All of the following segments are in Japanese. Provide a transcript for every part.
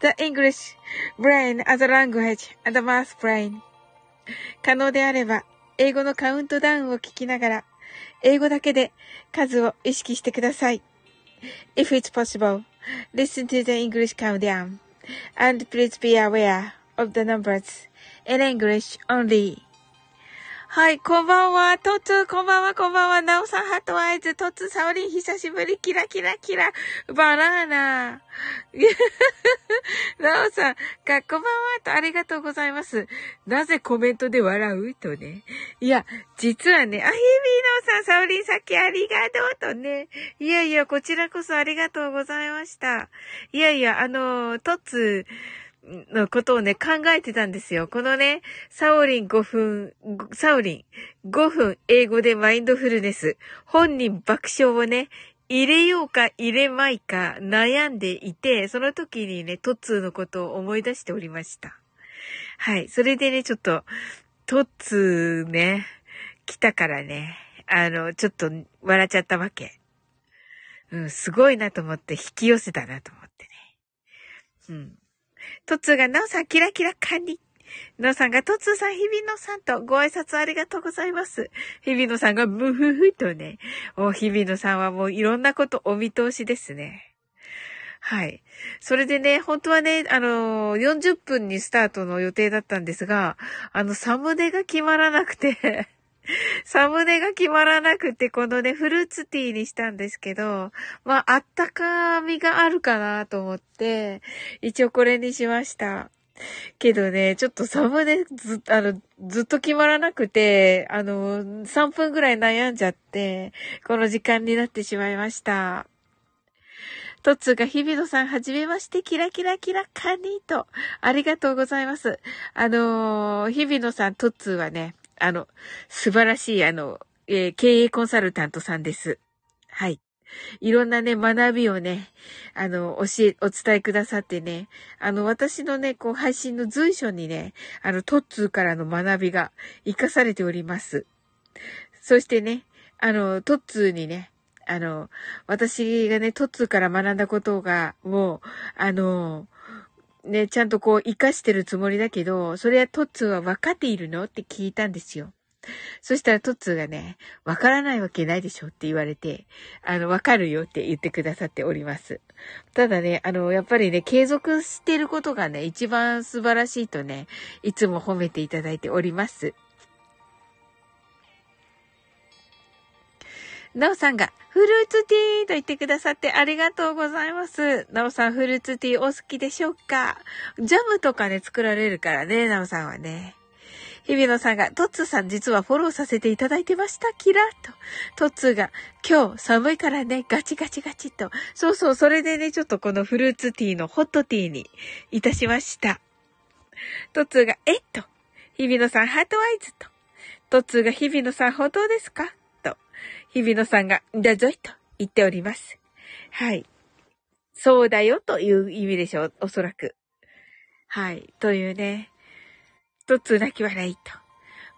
the English brain as a language and the math brain. 可能であれば、英語のカウントダウンを聞きながら、英語だけで数を意識してください。If it's possible, listen to the English countdown and please be aware of the numbers in English only. はい、こんばんは。トツ、こんばんは、こんばんは。ナオさん、ハートアイズ、トツ、サオリン、久しぶり、キラキラキラ、バナーナ。ナオさん、か、こんばんは、と、ありがとうございます。なぜコメントで笑う？とね。いや、実はね、あ、ヒビーノさん、サオリン、さっきありがとうとね。いやいや、こちらこそありがとうございました。いやいや、あの、トツ、のことをね、考えてたんですよ。このね、サオリン5分、サオリン5分英語でマインドフルネス、本人爆笑をね、入れようか入れまいか悩んでいて、その時にね、トッツーのことを思い出しておりました。はい。それでね、ちょっと、トッツーね、来たからね、あの、ちょっと笑っちゃったわけ。うん、すごいなと思って引き寄せたなと思ってね。うん。トツーが、ナオさん、キラキラ管理。ナオさんが、トツーさん、日比野さんとご挨拶ありがとうございます。日比野さんが、ブフフとね。お、日比野さんはもういろんなことお見通しですね。はい。それでね、本当はね、あのー、40分にスタートの予定だったんですが、あの、サムネが決まらなくて サムネが決まらなくて、このね、フルーツティーにしたんですけど、まあ、あったかみがあるかなと思って、一応これにしました。けどね、ちょっとサムネず、あの、ずっと決まらなくて、あの、3分ぐらい悩んじゃって、この時間になってしまいました。トッツーが日比野さんはじめまして、キラキラキラカニと、ありがとうございます。あのー、日比野さん、トッツーはね、あの、素晴らしい、あの、えー、経営コンサルタントさんです。はい。いろんなね、学びをね、あの、教え、お伝えくださってね、あの、私のね、こう、配信の随所にね、あの、トッツーからの学びが活かされております。そしてね、あの、トッツーにね、あの、私がね、トッツーから学んだことが、もう、あの、ね、ちゃんとこう活かしてるつもりだけど、それはトッツーは分かっているのって聞いたんですよ。そしたらトッツーがね、分からないわけないでしょって言われて、あの、分かるよって言ってくださっております。ただね、あの、やっぱりね、継続してることがね、一番素晴らしいとね、いつも褒めていただいております。なおさんが、フルーツティーと言ってくださってありがとうございます。なおさん、フルーツティーお好きでしょうか？ジャムとかね、作られるからね、なおさんはね。日比野さんが、トッツーさん実はフォローさせていただいてました。キラーと。トッツーが、今日寒いからね、ガチガチガチと。そうそう、それでね、ちょっとこのフルーツティーのホットティーにいたしました。トッツーが、えっと。日比野さん、 heart eyes と。トッツーが、日比野さん、本当ですか？日比野さんが、だぞいと言っております。はい。そうだよという意味でしょう、おそらく。はい。というね、とつ泣き笑いと。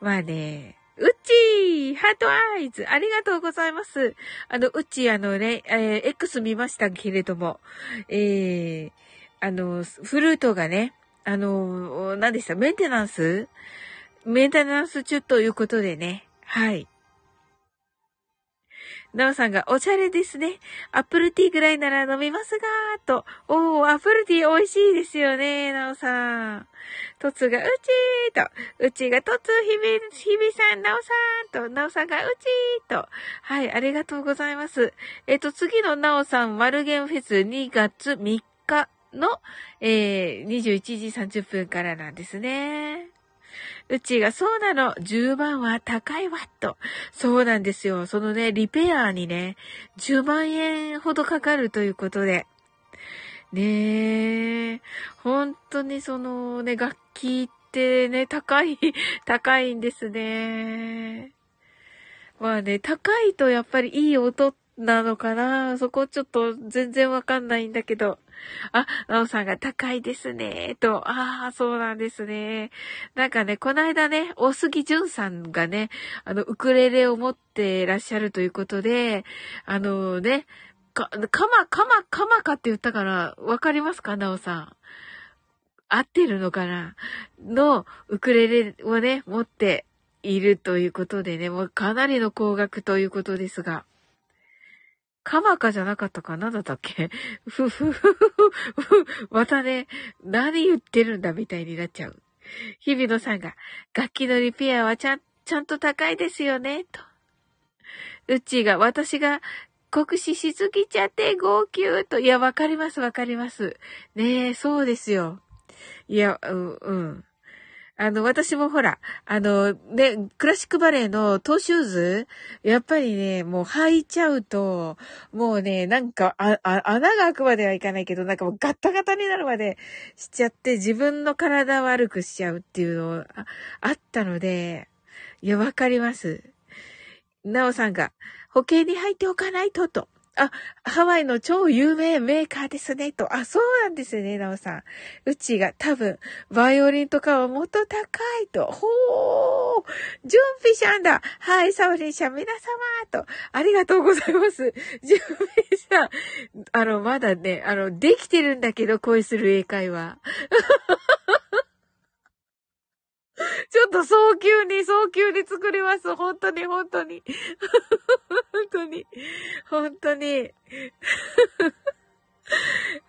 まあね、うっちーハートアイズありがとうございます。あの、うっちーあのね、えー、X 見ましたけれども、えー、あの、フルートがね、あの、何でした？メンテナンス？メンテナンス中ということでね、はい。なおさんがおしゃれですね。アップルティーぐらいなら飲みますが、と。おー、アップルティー美味しいですよね、なおさん。トツがうちーと。うちがトツひび、ひびさん、なおさんと。なおさんがうちーと。はい、ありがとうございます。えっ、と、次のなおさん、マルゲンフェス2月3日の、えー、21時30分からなんですね。うちが、そうなの。10万は高いわ、と。そうなんですよ。そのね、リペアにね、10万円ほどかかるということで。ねえ、本当にそのね、楽器っってね、高い、高いんですね。まあね、高いとやっぱりいい音なのかなそこちょっと全然わかんないんだけど。あ、なおさんが高いですね、と。ああ、そうなんですね。なんかね、この間ね、大杉淳さんがね、あの、ウクレレを持ってらっしゃるということで、あのね、か、かま、かま、かまかって言ったから、わかりますか？なおさん。合ってるのかな？の、ウクレレをね、持っているということでね、もうかなりの高額ということですが。カマカじゃなかったかなんだったっけ？ふ ふふふふ。またね、何言ってるんだみたいになっちゃう。日比野さんが、楽器のリペアはちゃん、ちゃんと高いですよね、と。うっちーが、私が酷使しすぎちゃって号泣と。いや、わかります、わかります。ねえ、そうですよ。いや、う、うん。あの、私もほら、あの、ね、クラシックバレエのトーシューズ、やっぱりね、もう履いちゃうと、もうね、なんか、あ、あ穴が開くまではいかないけど、なんかもうガッタガタになるまでしちゃって、自分の体悪くしちゃうっていうのああったので、いや、わかります。なおさんが、保険に入っておかないと、と。あ、ハワイの超有名メーカーですね、と。あ、そうなんですね、なおさん。うちが多分、バイオリンとかはもっと高いと。ほー準備しゃんだはい、サオリン社皆様と。ありがとうございます。準備しゃん。あの、まだね、あの、できてるんだけど、恋する英会話。ちょっと早急に、早急に作ります。本当に、本当に。本当に。本当に。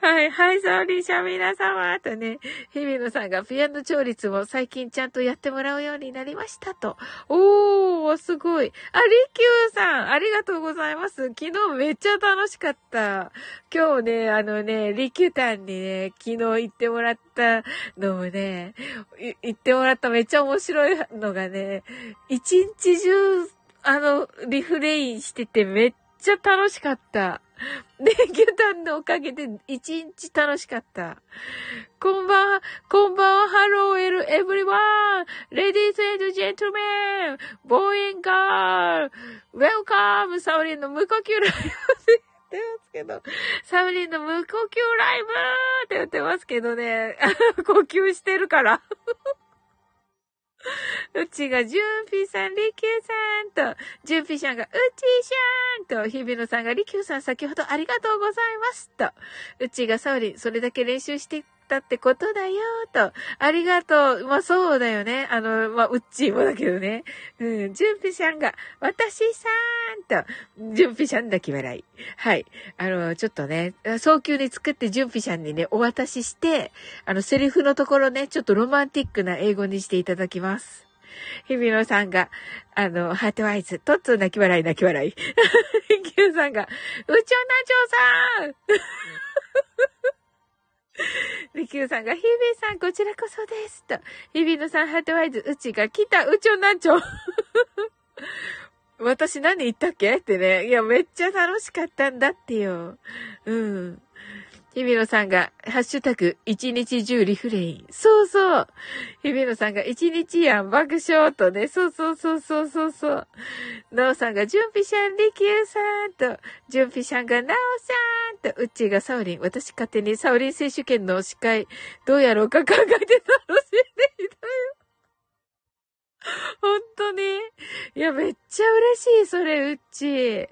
はい、はい、サオリンシャ皆様、とね、日比野さんがピアノ調律も最近ちゃんとやってもらうようになりましたと。おー、すごい。あ、リキューさん、ありがとうございます。昨日めっちゃ楽しかった。今日ね、あのね、リキュータンにね、昨日行ってもらったのもね、行ってもらっためっちゃ面白いのがね、一日中、あの、リフレインしててめっちゃ楽しかった。で、牛タンのおかげで一日楽しかった。こんばんは、こんばんは、 Hello, everyone, ladies and gentlemen, boy and girl, welcome, さおりんの無呼吸ライブって言ってますけど、サウリンの無呼吸ライブって言ってますけどね、呼吸してるから。うちが、じゅんぴさん、りきゅうさんと、じゅんぴさんが、うちしゃんと、ひびのさんが、りきゅうさん先ほどありがとうございますと、うちが、サウリン、それだけ練習してったってことだよ、と。ありがとう。まあ、そうだよね。あの、まあ、うっちーもだけどね。うん、じゅんぴしゃんが、私さーんと、じゅんぴしゃんだけ笑い。はい。あの、ちょっとね、早急に作ってじゅんぴしゃんにね、お渡しして、あの、セリフのところね、ちょっとロマンティックな英語にしていただきます。日比野さんが、あの、ハートワイズ、トッツー泣き笑い泣き笑い。キューさんが、うちょなちょうさんリキューさんが、ヒビさん、こちらこそです。と。ヒビのさん、ハートワイズ、うちが来た、うちょなんちょ。私何言ったっけ？ってね。いや、めっちゃ楽しかったんだってよ。うん。日比野さんが、ハッシュタグ、一日中リフレイン。そうそう。日比野さんが、一日やん、爆笑とね。そうそうそうそうそうそう。なおさんが、準備しゃん、りきゅうさんと、準備しゃんが、なおさんと、うっちーがサウリン。私勝手にサウリン選手権の司会、どうやろうか考えて楽しんでいたよ。本当に。いや、めっちゃ嬉しい、それ、うっちー。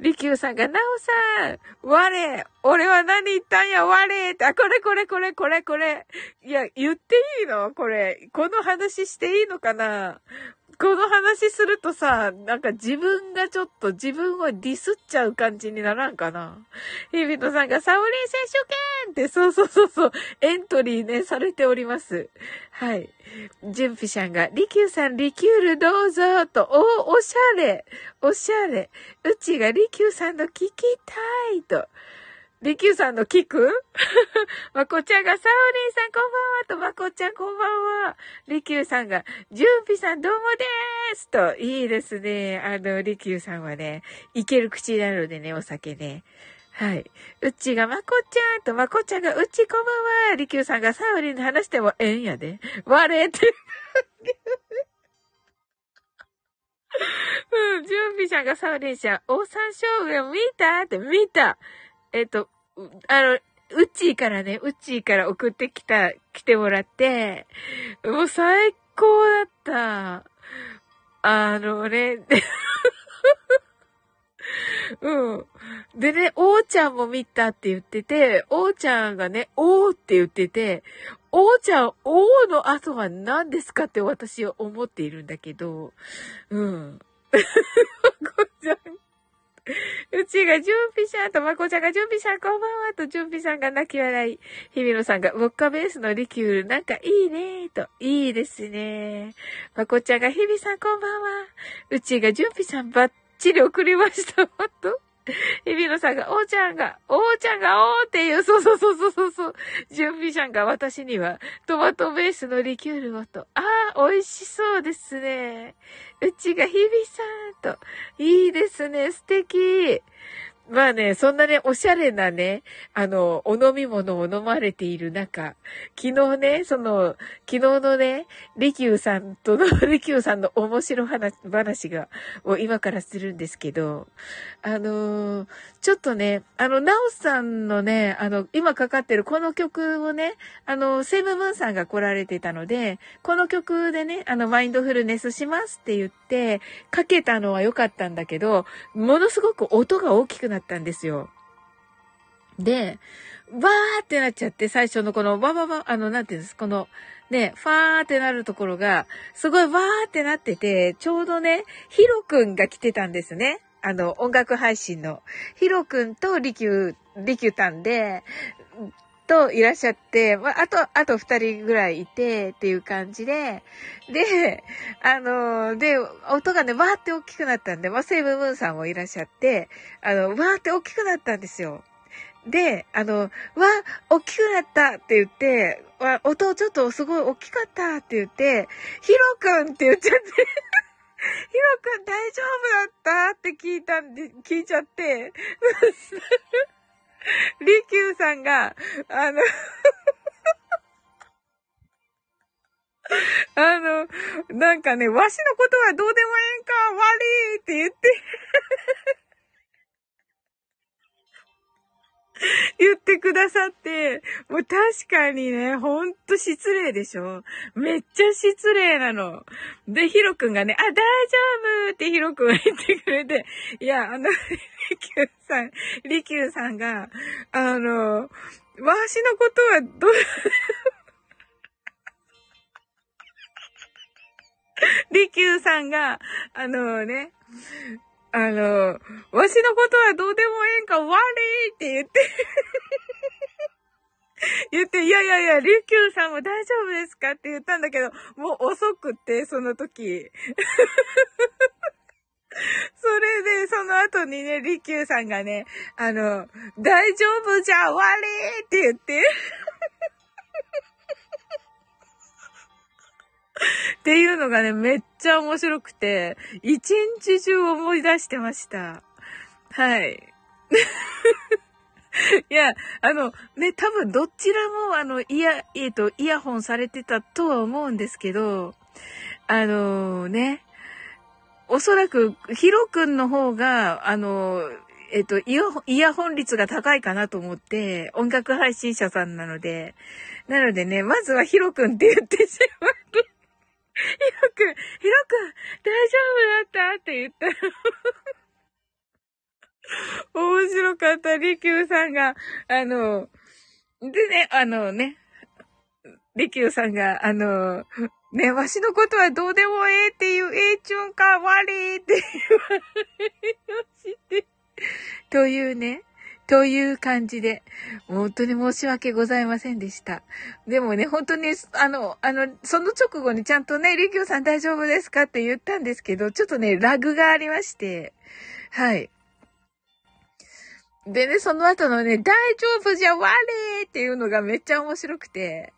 りきゅうさんが、なおさん、我、俺は何言ったんや、我って、あ、これこれこれこれこれ。いや、言っていいの？これ。この話していいのかな？この話するとさ、なんか自分がちょっと自分をディスっちゃう感じにならんかな？日比野さんがサオリン選手権って、そうそうそうそう、エントリーね、されております。はい。ジュンピシャンが、リキューさん、リキュールどうぞ、と、お、おしゃれ、おしゃれ。うちがリキューさんの聞きたい、と。リキューさんの聞く まこちゃんが、サオリンさんこんばんはと、まこちゃんこんばんは。リキューさんが、ジュンピさんどうもでーすと、いいですね。あの、リキューさんはね、いける口なのでね、お酒ね。はい。うちがまこちゃんとまこちゃんがうちこんばんは。りきゅうさんがサウリンで話してもええんやで。割れて。うん、準備者がサウリン社、オサン将軍見た？って見た。えっと、あの、うっちーからね、うっちーから送ってきた、来てもらって、もう最高だった。あのね、うん。でね、おーちゃんも見たって言ってて、おーちゃんがね、おーって言ってて、おーちゃん、おーの後は何ですかって私は思っているんだけど、うん。こちゃん。うちが準備者とまこちゃんが準備者こんばんはと準備さんが泣き笑い。ひびのさんがウォッカベースのリキュールなんかいいねと。いいですね。まこちゃんがひびさんこんばんは。うちが準備さんばっちり送りましたと。日比野さんが、おーちゃんが、おーちゃんが、おーっていう、そうそうそうそうそう。準備ちゃんが私には、トマトベースのリキュールをと。ああ、美味しそうですね。うちが日比さんと。いいですね、素敵。まあね、そんなね、おしゃれなね、あの、お飲み物を飲まれている中、昨日ね、その、昨日のね、リキューさんとの、リキューさんの面白話話が、を今からするんですけど、あのー、ちょっとね、あの、ナオさんのね、あの、今かかってるこの曲をね、あの、セムムーンさんが来られてたので、この曲でね、あの、マインドフルネスしますって言って、かけたのは良かったんだけど、ものすごく音が大きくなってたんですよ。で、わーってなっちゃって、最初のこの、わわわ、あの、なんていうんです、この、ね、ファーってなるところが、すごいわーってなってて、ちょうどね、ヒロくんが来てたんですね。あの、音楽配信の。ヒロくんとリキュー、リキューたんで、といらっしゃって、まあ、あと、あと二人ぐらいいて、っていう感じで、で、あの、で、音がね、わーって大きくなったんで、まあ、セイブムーンさんもいらっしゃって、あの、わーって大きくなったんですよ。で、あの、わ、大きくなったって言って、わ、音ちょっとすごい大きかったって言って、ヒロくんって言っちゃって ヒロくん大丈夫だったって聞いたんで、聞いちゃって、りきゅうさんが、あの あの、なんかね、わしのことはどうでもええんか、悪いって言って。言ってくださって、もう確かにね、ほんと失礼でしょ？めっちゃ失礼なの。で、ヒロくんがね、あ、大丈夫ってヒロくんが言ってくれて、いや、あの、リキューさん、リキューさんが、あの、わしのことはどう、リキューさんが、あのね、あの、わしのことはどうでもええんか悪いって言って 言って、いやいやいや、リュウキューさんも大丈夫ですかって言ったんだけど、もう遅くって、その時。それで、その後にね、リキューさんがね、あの、大丈夫じゃ、悪いって言ってっていうのがね、めっちゃ面白くて、一日中思い出してました。はい。いや、あの、ね、多分どちらも、あの、イヤ、えっ、ー、と、イヤホンされてたとは思うんですけど、あのね、おそらく、ヒロ君の方が、あの、えっ、と、イヤホン、イヤホン率が高いかなと思って、音楽配信者さんなので、なのでね、まずはヒロ君って言ってしまって、ヒロくん、ヒロくん、大丈夫だったって言ったら面白かった、リキューさんが、あの、でね、あのね、リキューさんが、あの、ね、わしのことはどうでもええっていう、ええちゅんか悪いって言われまして、というね、という感じで、本当に申し訳ございませんでした。でもね、本当に、あの、あの、その直後にちゃんとね、リキューさん大丈夫ですかって言ったんですけど、ちょっとね、ラグがありまして、はい。でね、その後のね、大丈夫じゃ悪いっていうのがめっちゃ面白くて、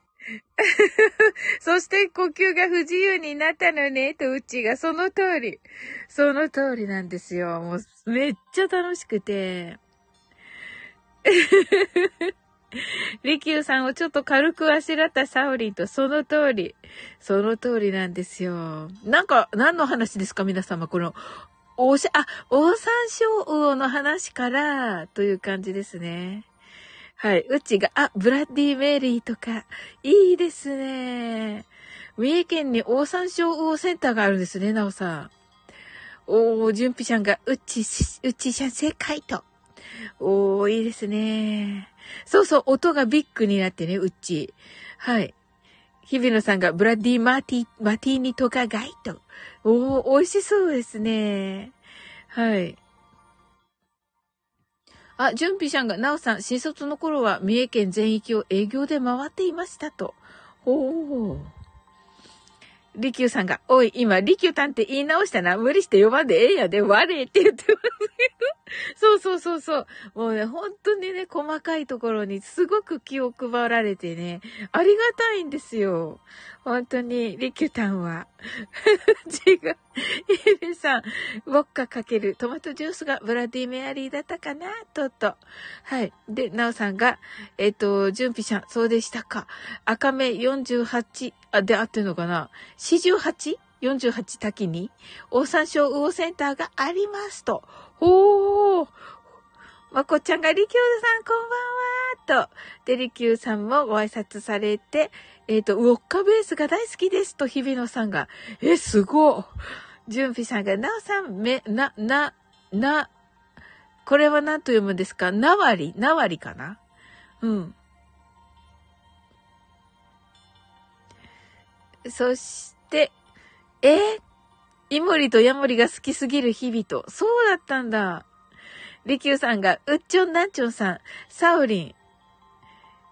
そして呼吸が不自由になったのね、とうちがその通り。その通りなんですよ。もうめっちゃ楽しくて。リキューさんをちょっと軽くあしらったサオリンとその通り。その通りなんですよ。なんか、何の話ですか皆様。この、おしゃ、あ、オオサンショウウオの話から、という感じですね。はい。うちが、あ、ブラッディメリーとか、いいですね。三重県にオオサンショウウオセンターがあるんですね、なおさん。おー、純ピちゃんが、うち、うちしゃ正解と。おー、いいですね。そうそう、音がビッグになってね、うっち。はい。日比野さんがブラッディマーティ、マティーニとかガイと。おー、美味しそうですね。はい。あ、準備者が、なおさん、新卒の頃は三重県全域を営業で回っていましたと。ほー。リキューさんが、おい、今、リキュータンって言い直したな。無理して呼ばんでええやで、悪いって言ってますけど。そうそうそうそう。もうね、本当にね、細かいところにすごく気を配られてね、ありがたいんですよ。本当に、リキュタンは。違う。イベさん、ウォッカかけるトマトジュースがブラディメアリーだったかな？とっと。はい。で、ナオさんが、えっ、ー、と、ジュンピシャン、そうでしたか。赤目48、あ、で合ってるのかな ?48?48 滝に、オオサンショウウオセンターがありますと。ほー。まこちゃんがリキューさんこんばんはと、で、リキューさんもご挨拶されて、えっ、ー、と、ウォッカベースが大好きですと、日比野さんが。え、すごい。純ュさんが、なおさん、め、な、な、な、これは何と読むんですか？なわりなわりかな？うん。そして、えイモリとヤモリが好きすぎる日々と。そうだったんだ。リキューさんが、うっちょんなんちょんさん、サウリン。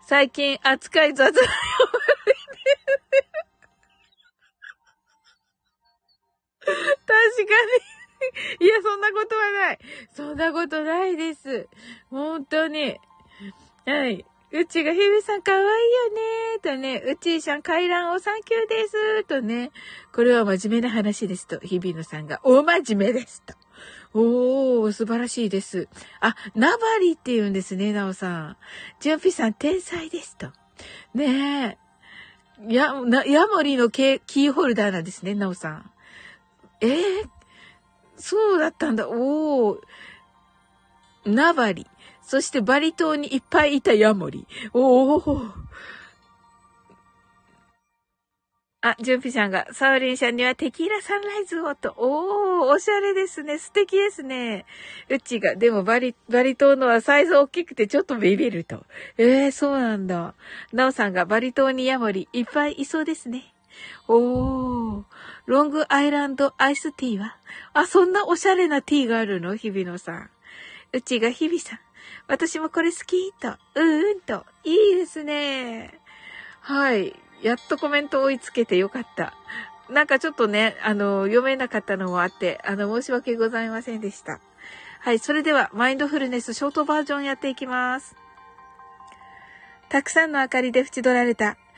最近扱い雑な呼確かに。いや、そんなことはない。そんなことないです。本当に。はい。うちが、ひびさんかわいいよねとね、うちーさん回覧をサンキューですとね、これは真面目な話ですと、日比野さんが、大真面目ですと。おー、素晴らしいです。あ、ナバリって言うんですね、ナオさん。ジュンピさん、天才ですと。ねえ。や、な、ヤモリのキーホルダーなんですね、ナオさん。えー、そうだったんだ。おー。ナバリ。そしてバリ島にいっぱいいたヤモリ。おー。あ、ジュンピさんが、サウリンさんにはテキーラサンライズをと。おー、おしゃれですね。素敵ですね。うちが、でもバリ、バリ島のはサイズ大きくてちょっとビビると。えー、そうなんだ。ナオさんがバリ島にヤモリいっぱいいそうですね。おー、ロングアイランドアイスティーはあ、そんなおしゃれなティーがあるの？日比野さん。うちが日比さん。私もこれ好きと。うーんと。いいですね。はい。やっとコメント追いつけてよかった。なんかちょっとね、あの、読めなかったのもあって、あの、申し訳ございませんでした。はい、それでは、マインドフルネスショートバージョンやっていきます。たくさんの明かりで縁取られた、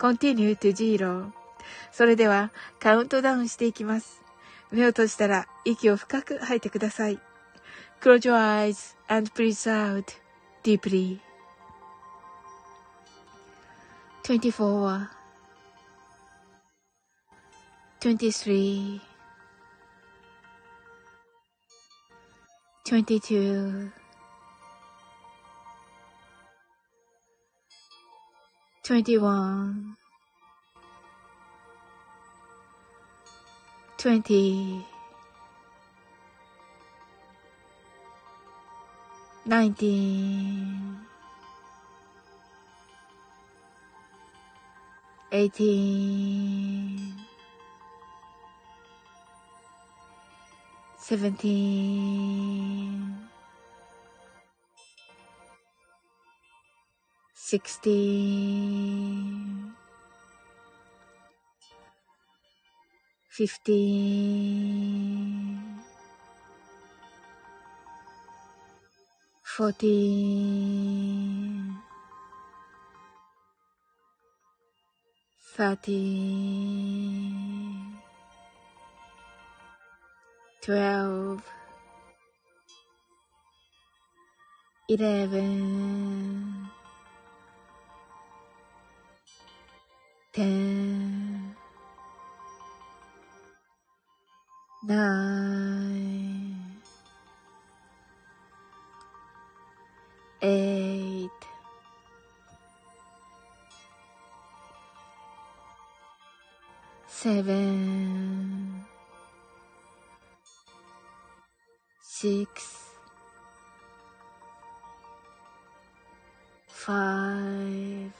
continue to zero それではカウントダウンしていきます。目を閉じたら息を深く吐いてください。Close your eyes and breathe out deeply. 24 23 22 21 20 19 eighteen, seventeen, sixteen, fifteen, fourteen, thirteen, twelve, eleven, ten, nine, eight, seven, six, five,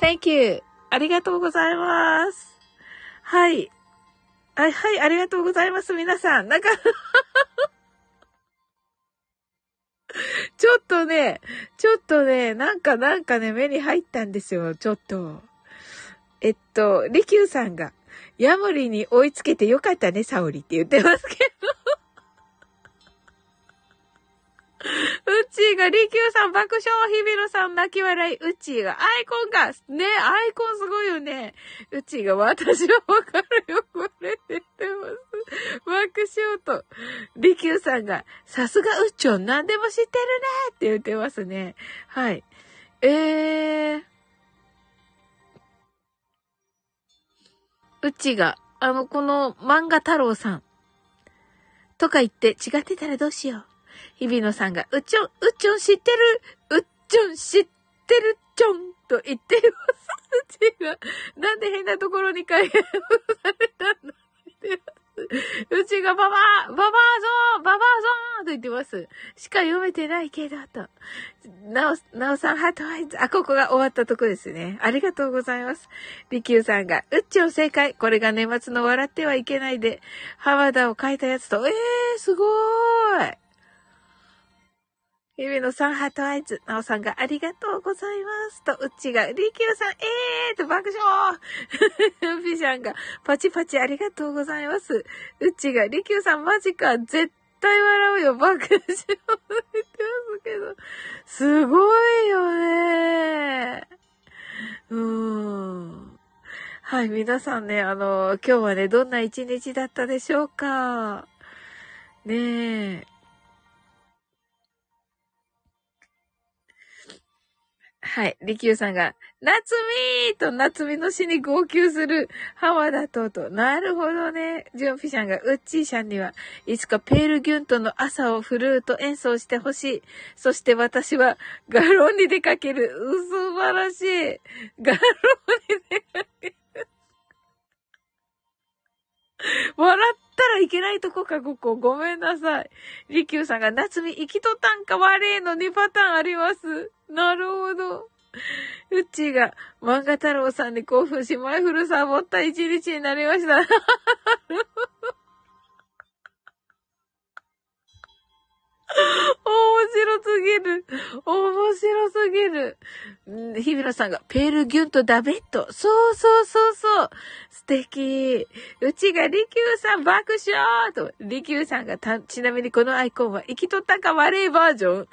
Thank you. ありがとうございます。はい。はい、はい、ありがとうございます、皆さん。なんか ちょっとね、ちょっとね、なんか、なんかね、目に入ったんですよ、ちょっと。えっと、リキューさんが、ヤモリに追いつけてよかったね、サオリって言ってますけど。うっちーが、りきゅうさん爆笑、ひびろさん泣き笑い、うっちーが、アイコンが、ね、アイコンすごいよね。うっちーが、私はわかるよ、これって言ってます。爆笑と、りきゅうさんが、さすがうっちょん、何でも知ってるねって言ってますね。はい。えー。うちが、あの、この漫画太郎さん。とか言って違ってたらどうしよう。日比野さんが、うちょん、うちょん知ってる？うちょん知ってるちょんと言っています。うちが、なんで変なところに開発されたんだうちが、ババアババアゾーンババアゾーンと言ってます。しか読めてないけど、と。なお、なおさん、ハートアイズ。あ、ここが終わったとこですね。ありがとうございます。リキューさんが、うっちょん正解。これが年末の笑ってはいけないで、浜田を書いたやつと、えー、すごーい。ゆびのさん、ハートアイズ。なおさんがありがとうございます。と、うちが、りきゅうさん、えーと爆笑ピシャンが、パチパチありがとうございます。うちが、りきゅうさん、マジか、絶対笑うよ、爆笑。言ってますけど、すごいよねうーん。はい、皆さんね、あの、今日はね、どんな一日だったでしょうかねえ。はい。りきゅうさんが、夏みーと夏みの死に号泣する浜田とと。なるほどね。ジョンピシャンが、ウッチーシャンには、いつかペールギュントの朝をフルート演奏してほしい。そして私は、ガロンに出かける。う素晴らしい。ガロンに出かける。笑ったらいけないとこか、ここ。ごめんなさい。りきゅうさんが、夏み生きとったんか悪いの2パターンあります。なるほど。うっちーが、漫画太郎さんに興奮し、マイフルサボった一日になりました。面白すぎる。面白すぎる。日比野さんが、ペールギュンとダベット。そうそうそうそう。素敵。うちが、リキューさん爆笑と、リキューさんがた、ちなみにこのアイコンは、生きとったか悪いバージョン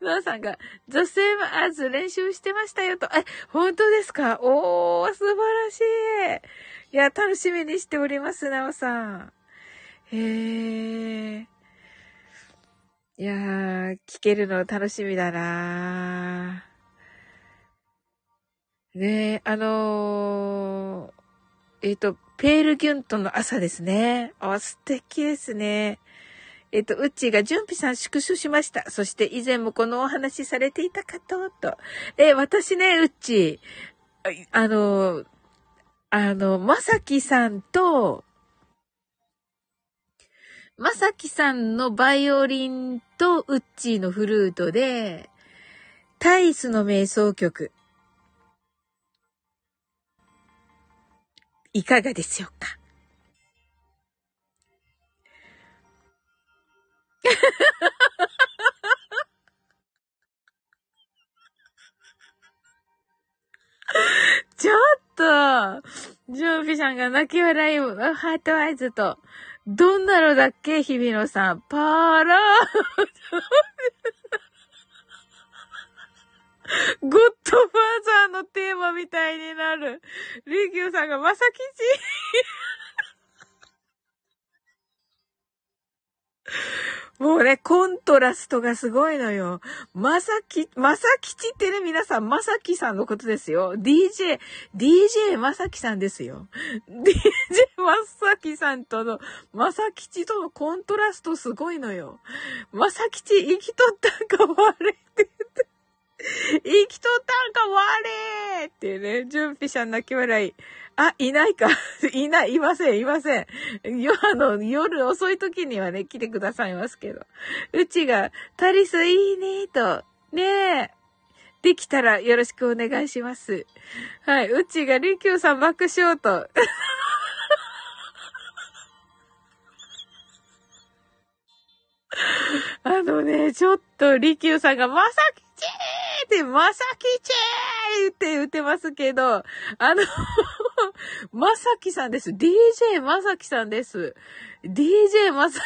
なおさんが、女性もあず練習してましたよと。え、本当ですか？おー、素晴らしい。いや、楽しみにしております、なおさん。へー。いやー、聞けるの楽しみだなーねえ、あのー、えっ、ー、と、ペールギュントの朝ですね。あ、素敵ですね。えっ、と、うっちーが、準備さん縮小しました。そして以前もこのお話されていたかと、と。え、私ね、うっちー、あの、あの、まさきさんと、まさきさんのバイオリンとうっちーのフルートで、タイスの瞑想曲。いかがでしょうか？ちょっと、ジョービさんが泣き笑い、ハートアイズと、どんなのだっけ日比野さん。パーラー。ゴッドファーザーのテーマみたいになる。リキューさんがまさきち。もうね、コントラストがすごいのよ。まさき、まさきちってね、皆さん、まさきさんのことですよ。DJ、DJ まさきさんですよ。DJ まさきさんとの、まさきちとのコントラストすごいのよ。まさきち生きとったんか悪いって言って。生きとったんか悪いってね、準備者泣き笑い。あ、いないか。いない、いません、いません。よ、あの、夜遅い時にはね、来てくださいますけど。うちが、タリスいいねと。ねえ。できたらよろしくお願いします。はい。うちが、りきゅうさん爆笑と。あのね、ちょっと、りきゅうさんがまさきちーって、まさきちーって言ってますけど、あの まさきさんです。DJ まさきさんです。DJ まさき。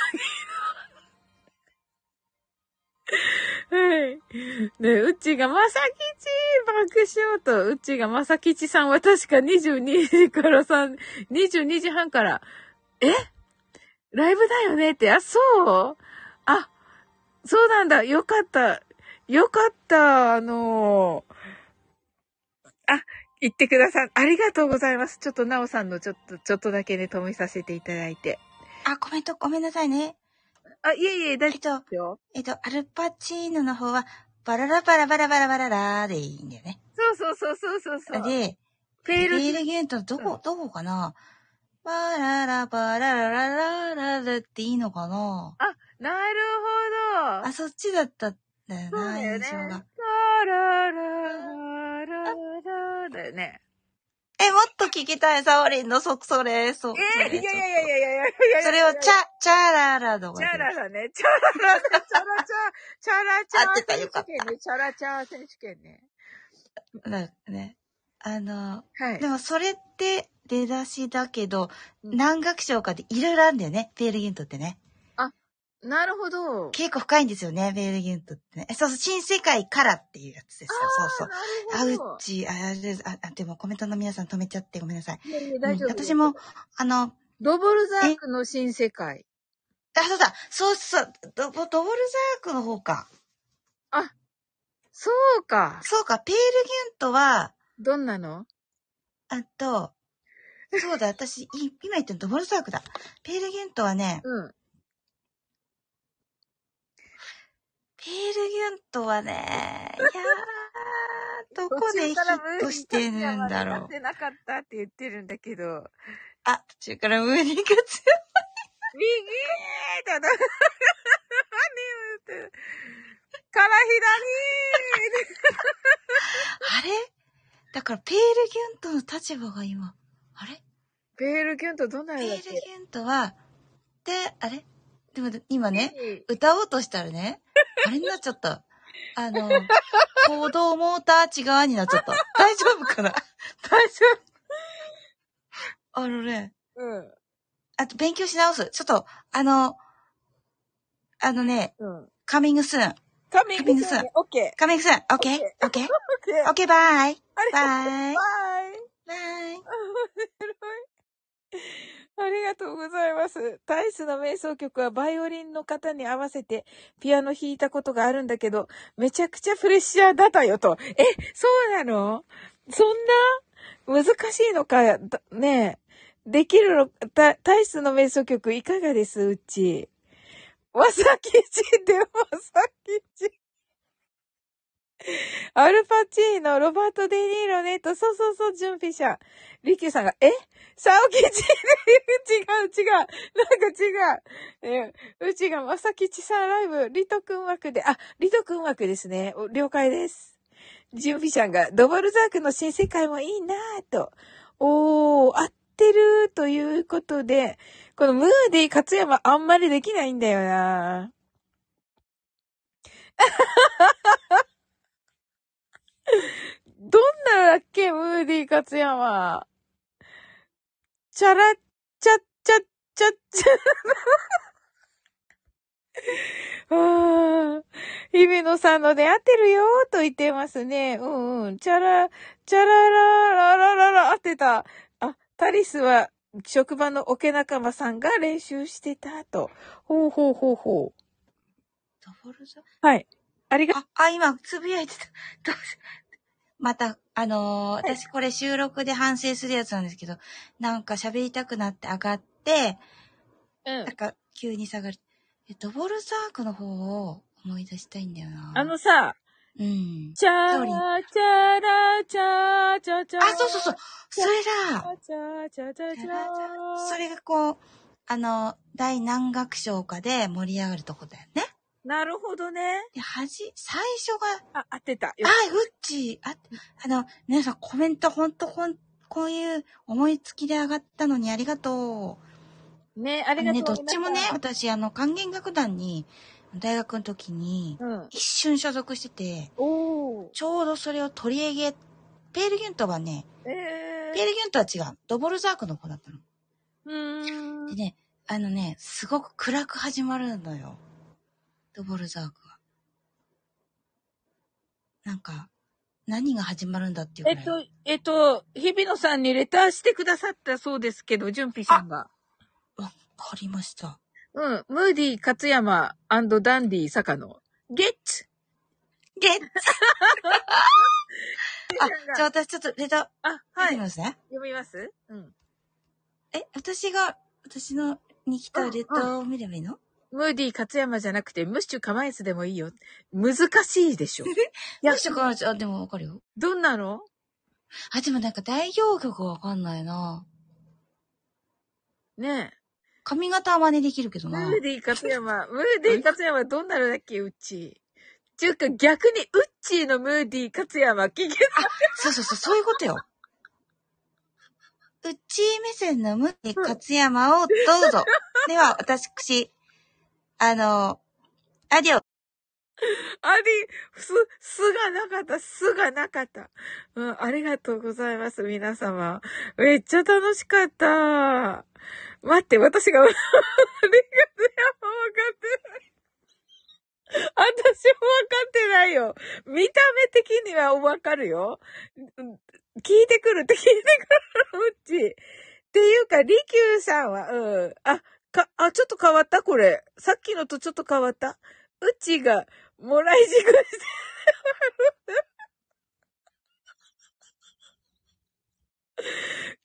はい。ねうちがまさきち爆笑と、うちがまさきちさんは確か22時から3、22時半から、え？ライブだよねって、あ、そう？あ、そうなんだ。よかった。よかった。あのー、あ、言ってください。ありがとうございます。ちょっとなおさんのちょっと、ちょっとだけね、止めさせていただいて。あ、コメントごめんなさいね。あ、いえいえ、大丈夫よ。えっと、えっと、アルパチーノの方は、バララバラバラバラバララーでいいんだよね。そうそうそうそうそうで、ペールギュントどこ、どこかなバララバララララララっていいのかなあ、なるほど。あ、そっちだったんだよな、印象が。ラララララだよね。え、もっと聞きたい、サオリンのそ、それ、そ、えー、いやいやいやいやいやいやそれを、チャ、チャララのチャララね。チャララ、チャラチャ、チャラチャ。合ってた、よかった。チャラチャ選手権ね。なね。あの、はい。でもそれって出だしだけど、何学章かでいろいろあるんだよね、ペールギントってね。なるほど。結構深いんですよね、ベールギュントってね。そうそう、新世界からっていうやつですよ。そうそう。あ、うち、あ、あれあ、でもコメントの皆さん止めちゃってごめんなさい。大丈夫、うん、私も、あの、ドボルザークの新世界。あ、そうだ、そうそう、ドボ、ドボルザークの方か。あ、そうか。そうか、ペールギュントは、どんなの？あと、そうだ、私、今言ったのドボルザークだ。ペールギュントはね、うん。ペールギュントはね、いやー、どこでヒットしてるんだろう。ってなかったって言ってるんだけど。あ、途中からムーニが強い。右ーと、何言って から左あれ？だから、ペールギュントの立場が今、あれ？ペールギュントどんなペールギュントは、で、あれ？でも今ね、歌おうとしたらね、あれになっちゃった。あの、行動モーター内側になっちゃった。大丈夫かな？大丈夫あのね。うん。あと、勉強し直す。ちょっと、あの、あのね、うん。カミングスーン。カミングスーン。オッケー。カミングスーン。オッケー オッケーオッケーバイバイ。バイ 面白い。ありがとうございます。タイスの瞑想曲はバイオリンの方に合わせてピアノ弾いたことがあるんだけど、めちゃくちゃプレッシャーだったよと。え、そうなの？そんな？難しいのか、ねえ。できるの、タタイスの瞑想曲いかがです？うち。わさきちでわさきち。アルパチーノ、ロバート・デ・ニーロねと、そうそうそう、準備者。リキューさんが、え？サオキチ違う違う。なんか違う。えうちがまさきちさんライブ、リトくん枠で、あ、リトくん枠ですね。了解です。準備者が、ドボルザークの新世界もいいなぁと。おー、合ってるということで、このムーディ勝山あんまりできないんだよなぁどんなだっけムーディ勝山。チャラッチャッチャッチャッチャ。ああ、日比野さんので合ってるよと言ってますね。うんうん。チャラ、チャララララララ合ってた。あ、タリスは職場のオケ仲間さんが練習してたと。ほうほうほうほう。ドボルザはい。ありが、あ、あ、今、つぶやいてた。どうしまた、あのー私これ収録で反省するやつなんですけど、なんか喋りたくなって上がって、うんなん。か急に下がる。え、ドボルザークの方を思い出したいんだよな。あの、さ、うん。チャソーリーー、チャラ、チャー、チャー、チャー。あ、そうそうそう。それだチャー、チャー、チャー、チャー。それがこう、あの、大何楽章かで盛り上がるとこだよね。なるほどね。で、はじ、最初が、あ、合ってた。あ、ウッチー、あ、あの、皆さんコメントほんとほん、こういう思いつきで上がったのにありがとね、あう。ね、りがとうどっちもね、私、あの、管弦楽団に、大学の時に、うん。一瞬所属してて、おー。ちょうどそれを取り上げ、ペールギュントはね、えペールギュントは違う。ドボルザークの子だったの。ー。うーん。でね、あのね、すごく暗く始まるのよ。ドボルザークは。なんか、何が始まるんだっていう。えっと、えっと、日比野さんにレターしてくださったそうですけど、純ピさんが。わかりました。うん。ムーディ勝山ダンディ坂野。ゲッツゲッあ、じゃあ私ちょっとレタあ、ー、はい。読みますね。読みます？うん。え、私が、私のに来たレターを見ればいいの？ムーディ勝山じゃなくて、ムッシュカマイスでもいいよ。難しいでしょ。いやよし、かあ、でもわかるよ。どんなの？あ、でもなんか代表曲わかんないな。ね髪型は真似できるけどえ。なム。ーディ勝山。ムーディ勝山どんなのだっけ、うっちー。ちゅうか逆に、ウッチーのムーディ勝山聞けそうそうそう、そういうことよ。うち目線の無理勝山をどうぞ。では、私、あの、アディオ。あり、す、すがなかった、すがなかった。うん、ありがとうございます、皆様。めっちゃ楽しかった。待って、私が、ありがとう、分かってない。私も分かってないよ。見た目的には分かるよ。聞いてくるって聞いてくる、うち。っていうか、りきゅうさんは、うん。あ、か、あ、ちょっと変わった？これ。さっきのとちょっと変わった？うちが、もらい事故して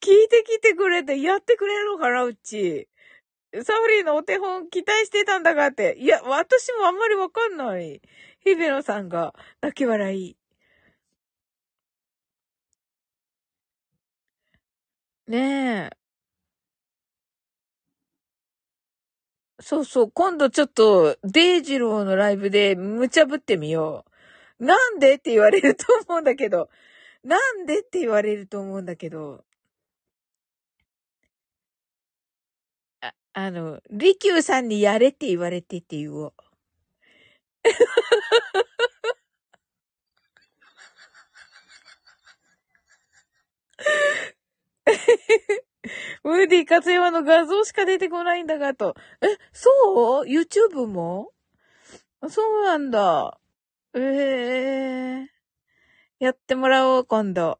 聞いてきてくれてやってくれるのかな、うち。サフリーのお手本期待してたんだがって。いや、私もあんまりわかんない。日比野さんが泣き笑い。ねえ。そうそう、今度ちょっと、デイジローのライブで無茶ぶってみよう。なんでって言われると思うんだけど。なんでって言われると思うんだけど。あ、あの、リキューさんにやれって言われてって言おう。ムーディ勝山の画像しか出てこないんだがと。え、そう ?YouTube も？そうなんだ。ええー。やってもらおう、今度。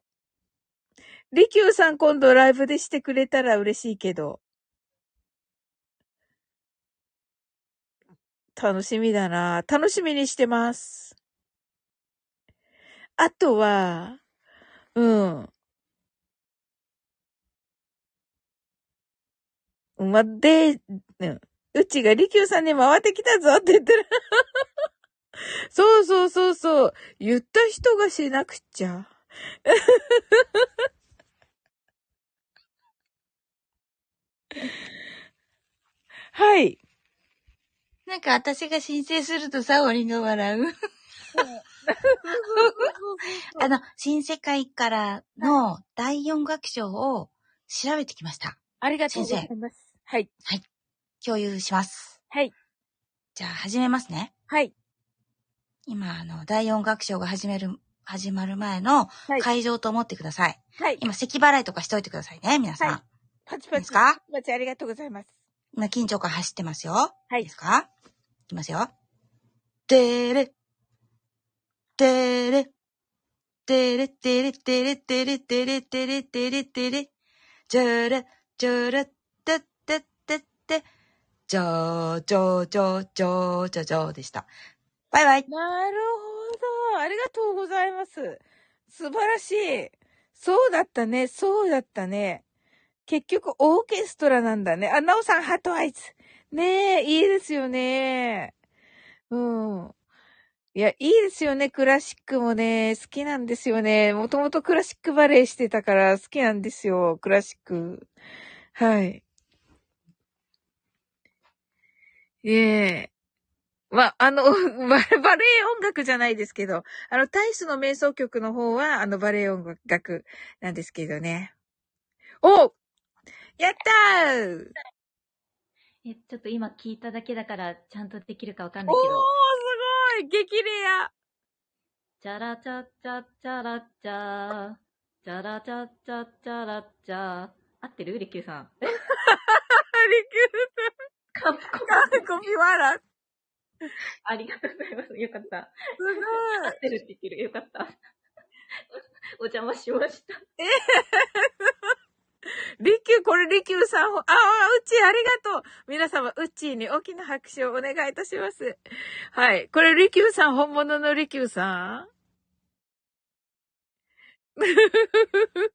りきゅうさん今度ライブでしてくれたら嬉しいけど。楽しみだな。楽しみにしてます。あとは、うん。ま、で、うん。うちがりきゅうさんに回ってきたぞって言ってる。そうそうそうそう。言った人がしなくちゃ。はい。なんか私が申請するとサオリンが笑う。あの、新世界からの第4楽章を調べてきました。ありがとうございます。はい。はい。共有します。はい。じゃあ始めますね。はい。今、あの、第4楽章が始める、始まる前の会場と思ってください。はい。今、咳払いとかしといてくださいね、皆さん。はい、パチパチ。ですか？パチありがとうございます。今、緊張感走ってますよ。はい。ですか？いきますよ。てれ、てれ、てれ、てれ、てれ、てれ、てれ、てれ、てれ、てれ、じゃら、じゃら、てってってって、じゃー、じゃー、じゃー、じゃー、じゃー、じゃーでした。バイバイ。なるほど。ありがとうございます。素晴らしい。そうだったね。そうだったね。結局、オーケストラなんだね。あ、なおさん、ハートアイズ。ねえ、いいですよね。うん。いや、いいですよね。クラシックもね、好きなんですよね。もともとクラシックバレエしてたから好きなんですよ。クラシック。はい。ええ。ま、あの、バレエ音楽じゃないですけど、あの、タイスの瞑想曲の方は、あの、バレエ音楽なんですけどね。おやったーえ、ちょっと今聞いただけだから、ちゃんとできるかわかんないけど。おー、すごい激レアチャラチャチャチャラチャチャラチャチャチャラチャ合ってる？リキューさん。え リキューさん。完コピワラ。ありがとうございます。よかった。すごい。合ってるって言ってる。よかった。お邪魔しました。えリキュー、これリキューさん、ああ、うちありがとう。皆様、うちに大きな拍手をお願いいたします。はい。これリキューさん、本物のリキューさん？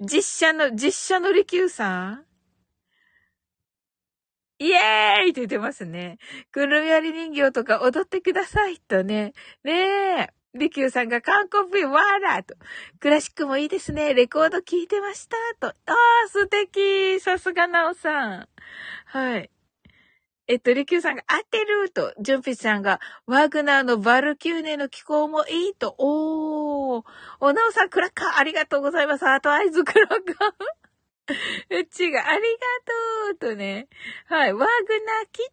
実写の、実写のリキューさん？イエーイって言ってますね。くるみ割り人形とか踊ってくださいとね。ねえ。リキューさんが韓国わーらと。クラシックもいいですね。レコード聴いてましたと。ああ、素敵さすがなおさん。はい。えっと、リキューさんが合ってると、ジュンピさんが、ワグナーのバルキューネの気候もいいと、おー。おなおさん、クラッカー、ありがとうございます。あと、合図クラッカー。うちが、ありがとうとね。はい。ワグナ来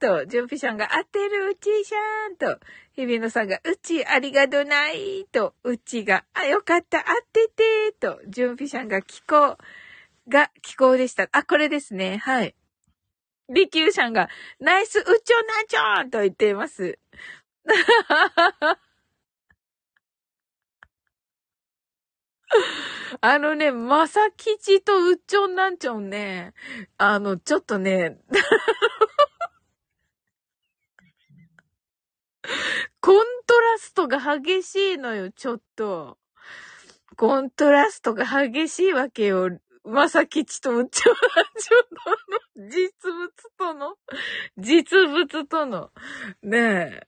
たーと、ジュンピさんが合ってるうちしゃーんと、日比野さんが、うちありがとないと、うちが、あ、よかった、合っててと、ジュンピさんが気候が気候でした。あ、これですね。はい。リキューさんが、ナイス、うちょなちょんと言っています。あのね、まさきちとうっちょんなんちょんね、あの、ちょっとね、コントラストが激しいのよ、ちょっと。コントラストが激しいわけよ。まさきちとうっちょんなんちょんの実物との、実物との、ね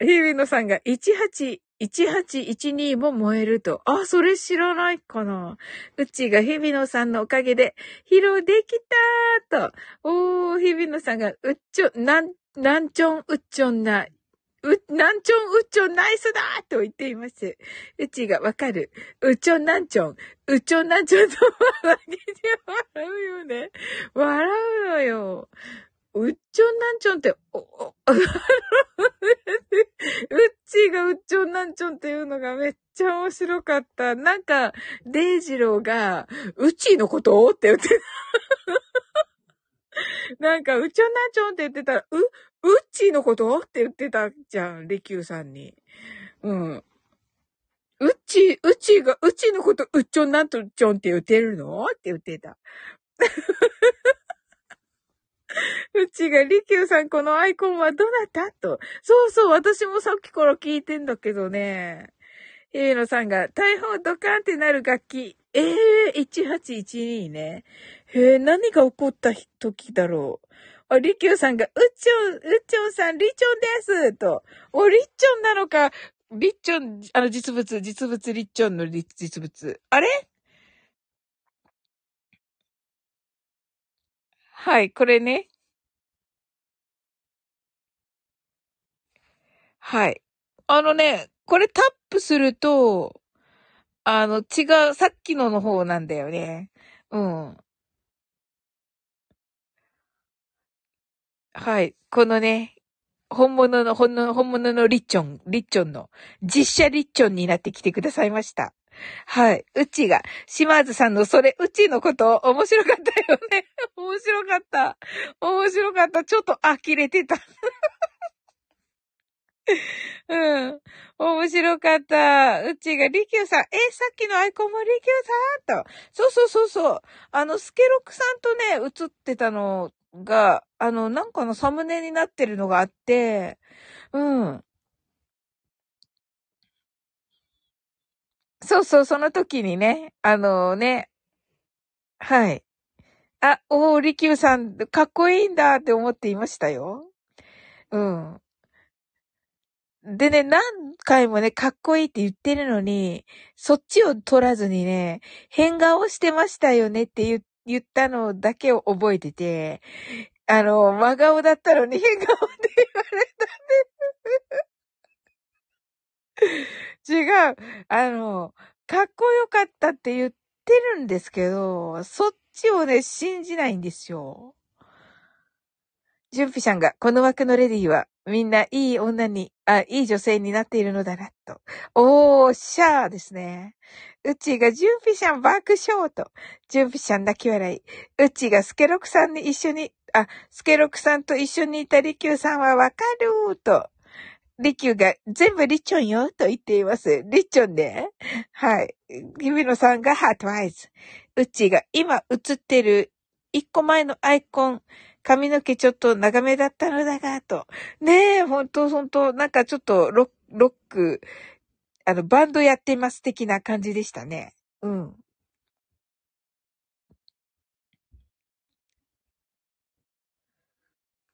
え。日比野さんが18 1812も燃えると。あ、それ知らないかな。うちが日比野さんのおかげで披露できたーと。おー、日比野さんが、うっちょ、なん、なんちょんうっちょんな、う、なんちょんうっちょんナイスだーと言っています。うちがわかる。うっちょんなんちょん。うっちょんなんちょんと笑うよね。笑うのよ。うっちょんなんちょんって、お、お、うっちーがうっちょんなんちょんっていうのがめっちゃ面白かった。なんか、デイジローが、うっちーのこと？って言ってた。なんか、うっちょんなんちょんって言ってたら、う、うっちーのこと？って言ってたじゃん、りきゅうさんに。うん。うっちー、うっちーが、うっちーのこと、うっちょんなんちょんって言ってるの？って言ってた。うちが、りきゅうさん、このアイコンはどなた？と。そうそう、私もさっきから聞いてんだけどね。えのさんが、大砲ドカンってなる楽器。ええー、1812ね。へえ、何が起こった時だろう。あ、りきゅうさんが、うっちょん、うっちょんさん、りちょんですと。お、りっちょんなのか？りっちょん、あの、実物、実物りっちょんの実物。あれ？はい、これね。はい。あのね、これタップすると、あの、違う、さっきのの方なんだよね。うん。はい。このね、本物の、本物本物のリッチョン、リッチョンの、実写リッチョンになってきてくださいました。はい。うちが、島津さんのそれ、うちのこと、面白かったよね。面白かった。面白かった。ちょっと呆れてた。うん。面白かった。うちが、りきゅうさん、え、さっきのアイコンもりきゅうさん？と。そうそうそうそう。あの、スケロクさんとね、映ってたのが、あの、なんかのサムネになってるのがあって、うん。そうそう、その時にね、あのね、はい。あ、おー、りきゅうさん、かっこいいんだって思っていましたよ。うん。でね、何回もね、かっこいいって言ってるのに、そっちを取らずにね、変顔してましたよねって言言ったのだけを覚えてて、あの、真顔だったのに変顔って言われたんです。違う。あの、かっこよかったって言ってるんですけど、そっちをね、信じないんですよ。ジュンピさんが、この枠のレディは、みんないい女に、あ、いい女性になっているのだな、と。おー、シャーですね。うちが、ジュンピさん爆笑と。ジュンピさん泣き笑い。うちが、スケロクさんに一緒に、あ、スケロクさんと一緒にいたリキューさんはわかると。リキューが、全部リチョンよ、と言っています。リチョンで。はい。日比野さんがハートアイズ。うちが、今映ってる、一個前のアイコン、髪の毛ちょっと長めだったのだが、と。ねえ、ほんとほんと、なんかちょっとロック、ロック、あの、バンドやってます的な感じでしたね。うん。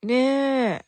ねえ。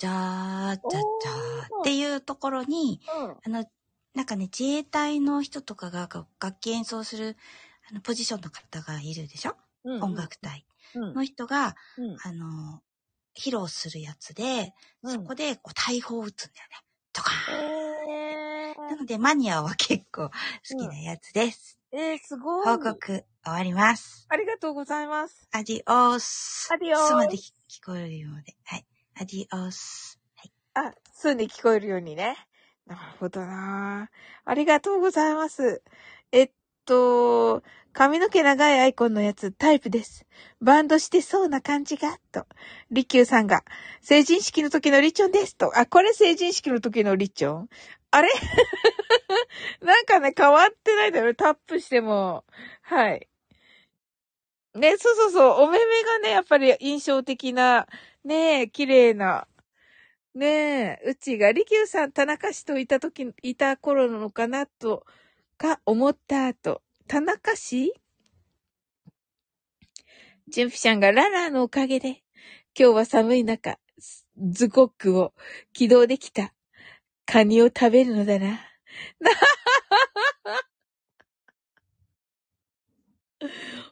じゃー、じゃー、じゃーっていうところに、うん。あの、なんかね、自衛隊の人とかがが楽器演奏する、あの、ポジションの方がいるでしょ、うん。音楽隊うん。の人が、うん。あの、披露するやつで、うんそこで、こう、大砲を撃つんだよね。とか。えなので、マニアは結構好きなやつです。ー、えー、すごい。報告終わります。ありがとうございます。アディオース。アディオーススまで聞こえるようで。はい。アディオス。はい。あ、すに聞こえるようにね。なるほどなありがとうございます。えっと、髪の毛長いアイコンのやつタイプです。バンドしてそうな感じが、と。リキューさんが、成人式の時のリチョンです、と。あ、これ成人式の時のリチョン？あれ？なんかね、変わってないだろタップしても。はい。ね、そうそうそう。お目目がね、やっぱり印象的な、ねえ、綺麗な。ねえ、うちが、利休さん、田中氏といたとき、いた頃なのかなと、か思った後、田中氏ジュンちゃんがララーのおかげで、今日は寒い中、ズコックを起動できた。カニを食べるのだな。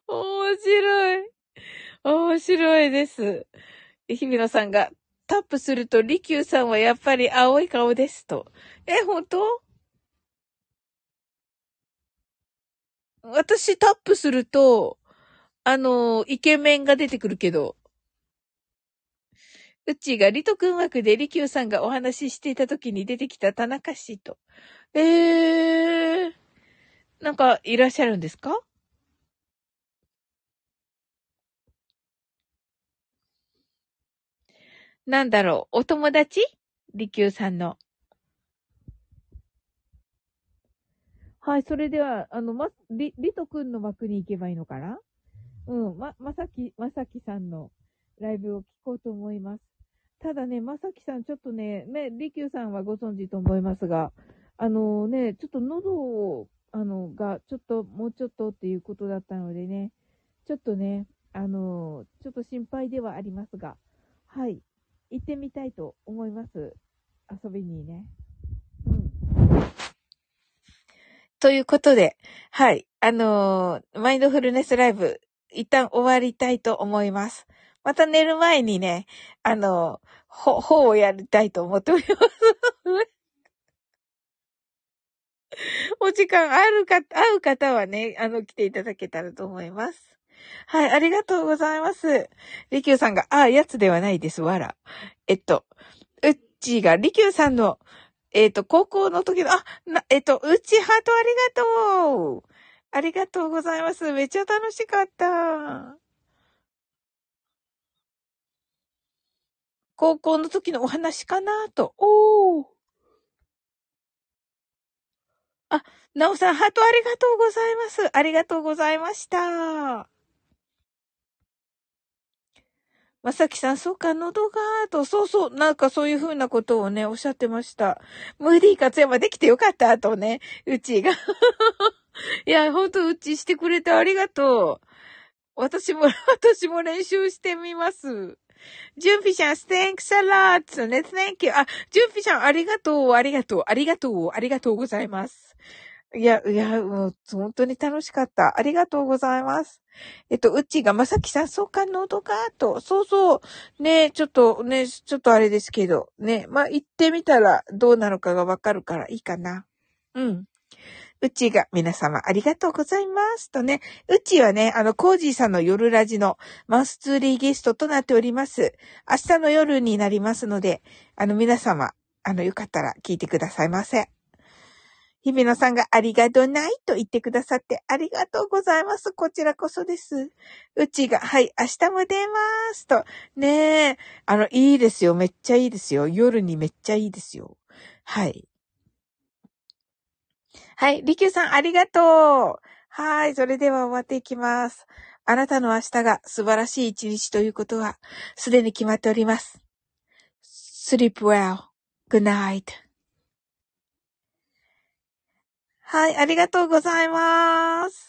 面白い。面白いです。日比野さんが、タップすると、利休さんはやっぱり青い顔ですと。え、本当？私タップすると、あの、イケメンが出てくるけど。うちがリト君枠で利休さんがお話ししていた時に出てきた田中氏と。えー、なんかいらっしゃるんですか？なんだろう、お友達？利休さんの。はい、それでは、あの、ま、り、りとくんの枠に行けばいいのかな？うん、ま、まさき、まさきさんのライブを聞こうと思います。ただね、まさきさん、ちょっとね、ね、りきゅうさんはご存知と思いますが、あのね、ちょっと喉を、あの、が、ちょっと、もうちょっとっていうことだったのでね、ちょっとね、あの、ちょっと心配ではありますが、はい、行ってみたいと思います。遊びにね。うん。ということで、はい。あのーマインドフルネスライブ、一旦終わりたいと思います。また寝る前にね、あのーほ、ほをやりたいと思っております。お時間あるか、会う方はね、あの、来ていただけたらと思います。はい、ありがとうございます。りきゅうさんが、ああ、やつではないです、わら。えっと、うっちーが、りきゅうさんの、えっと、高校の時の、あ、な、えっと、うちハートありがとうありがとうございます。めっちゃ楽しかった。高校の時のお話かなと。おー。あ、なおさん、ハートありがとうございます。ありがとうございました。まさきさん、そうか、喉が、と、そうそう、なんかそういう風なことをね、おっしゃってました。ムーディー活山できてよかった、とね、うちが。いや、ほんと、うちしてくれてありがとう。私も、私も練習してみます。ジュンピシャン、thanks a lot! ね、thank you. あ、ジュンピシャン、ありがとう、ありがとう、ありがとう、ありがとうございます。いや、いや、もう、本当に楽しかった。ありがとうございます。えっと、うちが、まさきさん、そうか、喉が、と。そうそう。ねちょっと、ね、ちょっとあれですけど。ね、まあ、行ってみたらどうなのかがわかるからいいかな。うん。うちが、皆様ありがとうございます。とね、うちはね、あの、コージーさんの夜ラジのマウスツーリーゲストとなっております。明日の夜になりますので、あの、皆様、あの、よかったら聞いてくださいませ。日比野さんがありがとうないと言ってくださってありがとうございます。こちらこそです。うちが、はい、明日も出ます。と。ねえ、あの、いいですよ。めっちゃいいですよ。夜にめっちゃいいですよ。はい。はい、りきゅうさんありがとう。はい、それでは終わっていきます。あなたの明日が素晴らしい一日ということは、すでに決まっております。sleep well. good night. はい、ありがとうございます。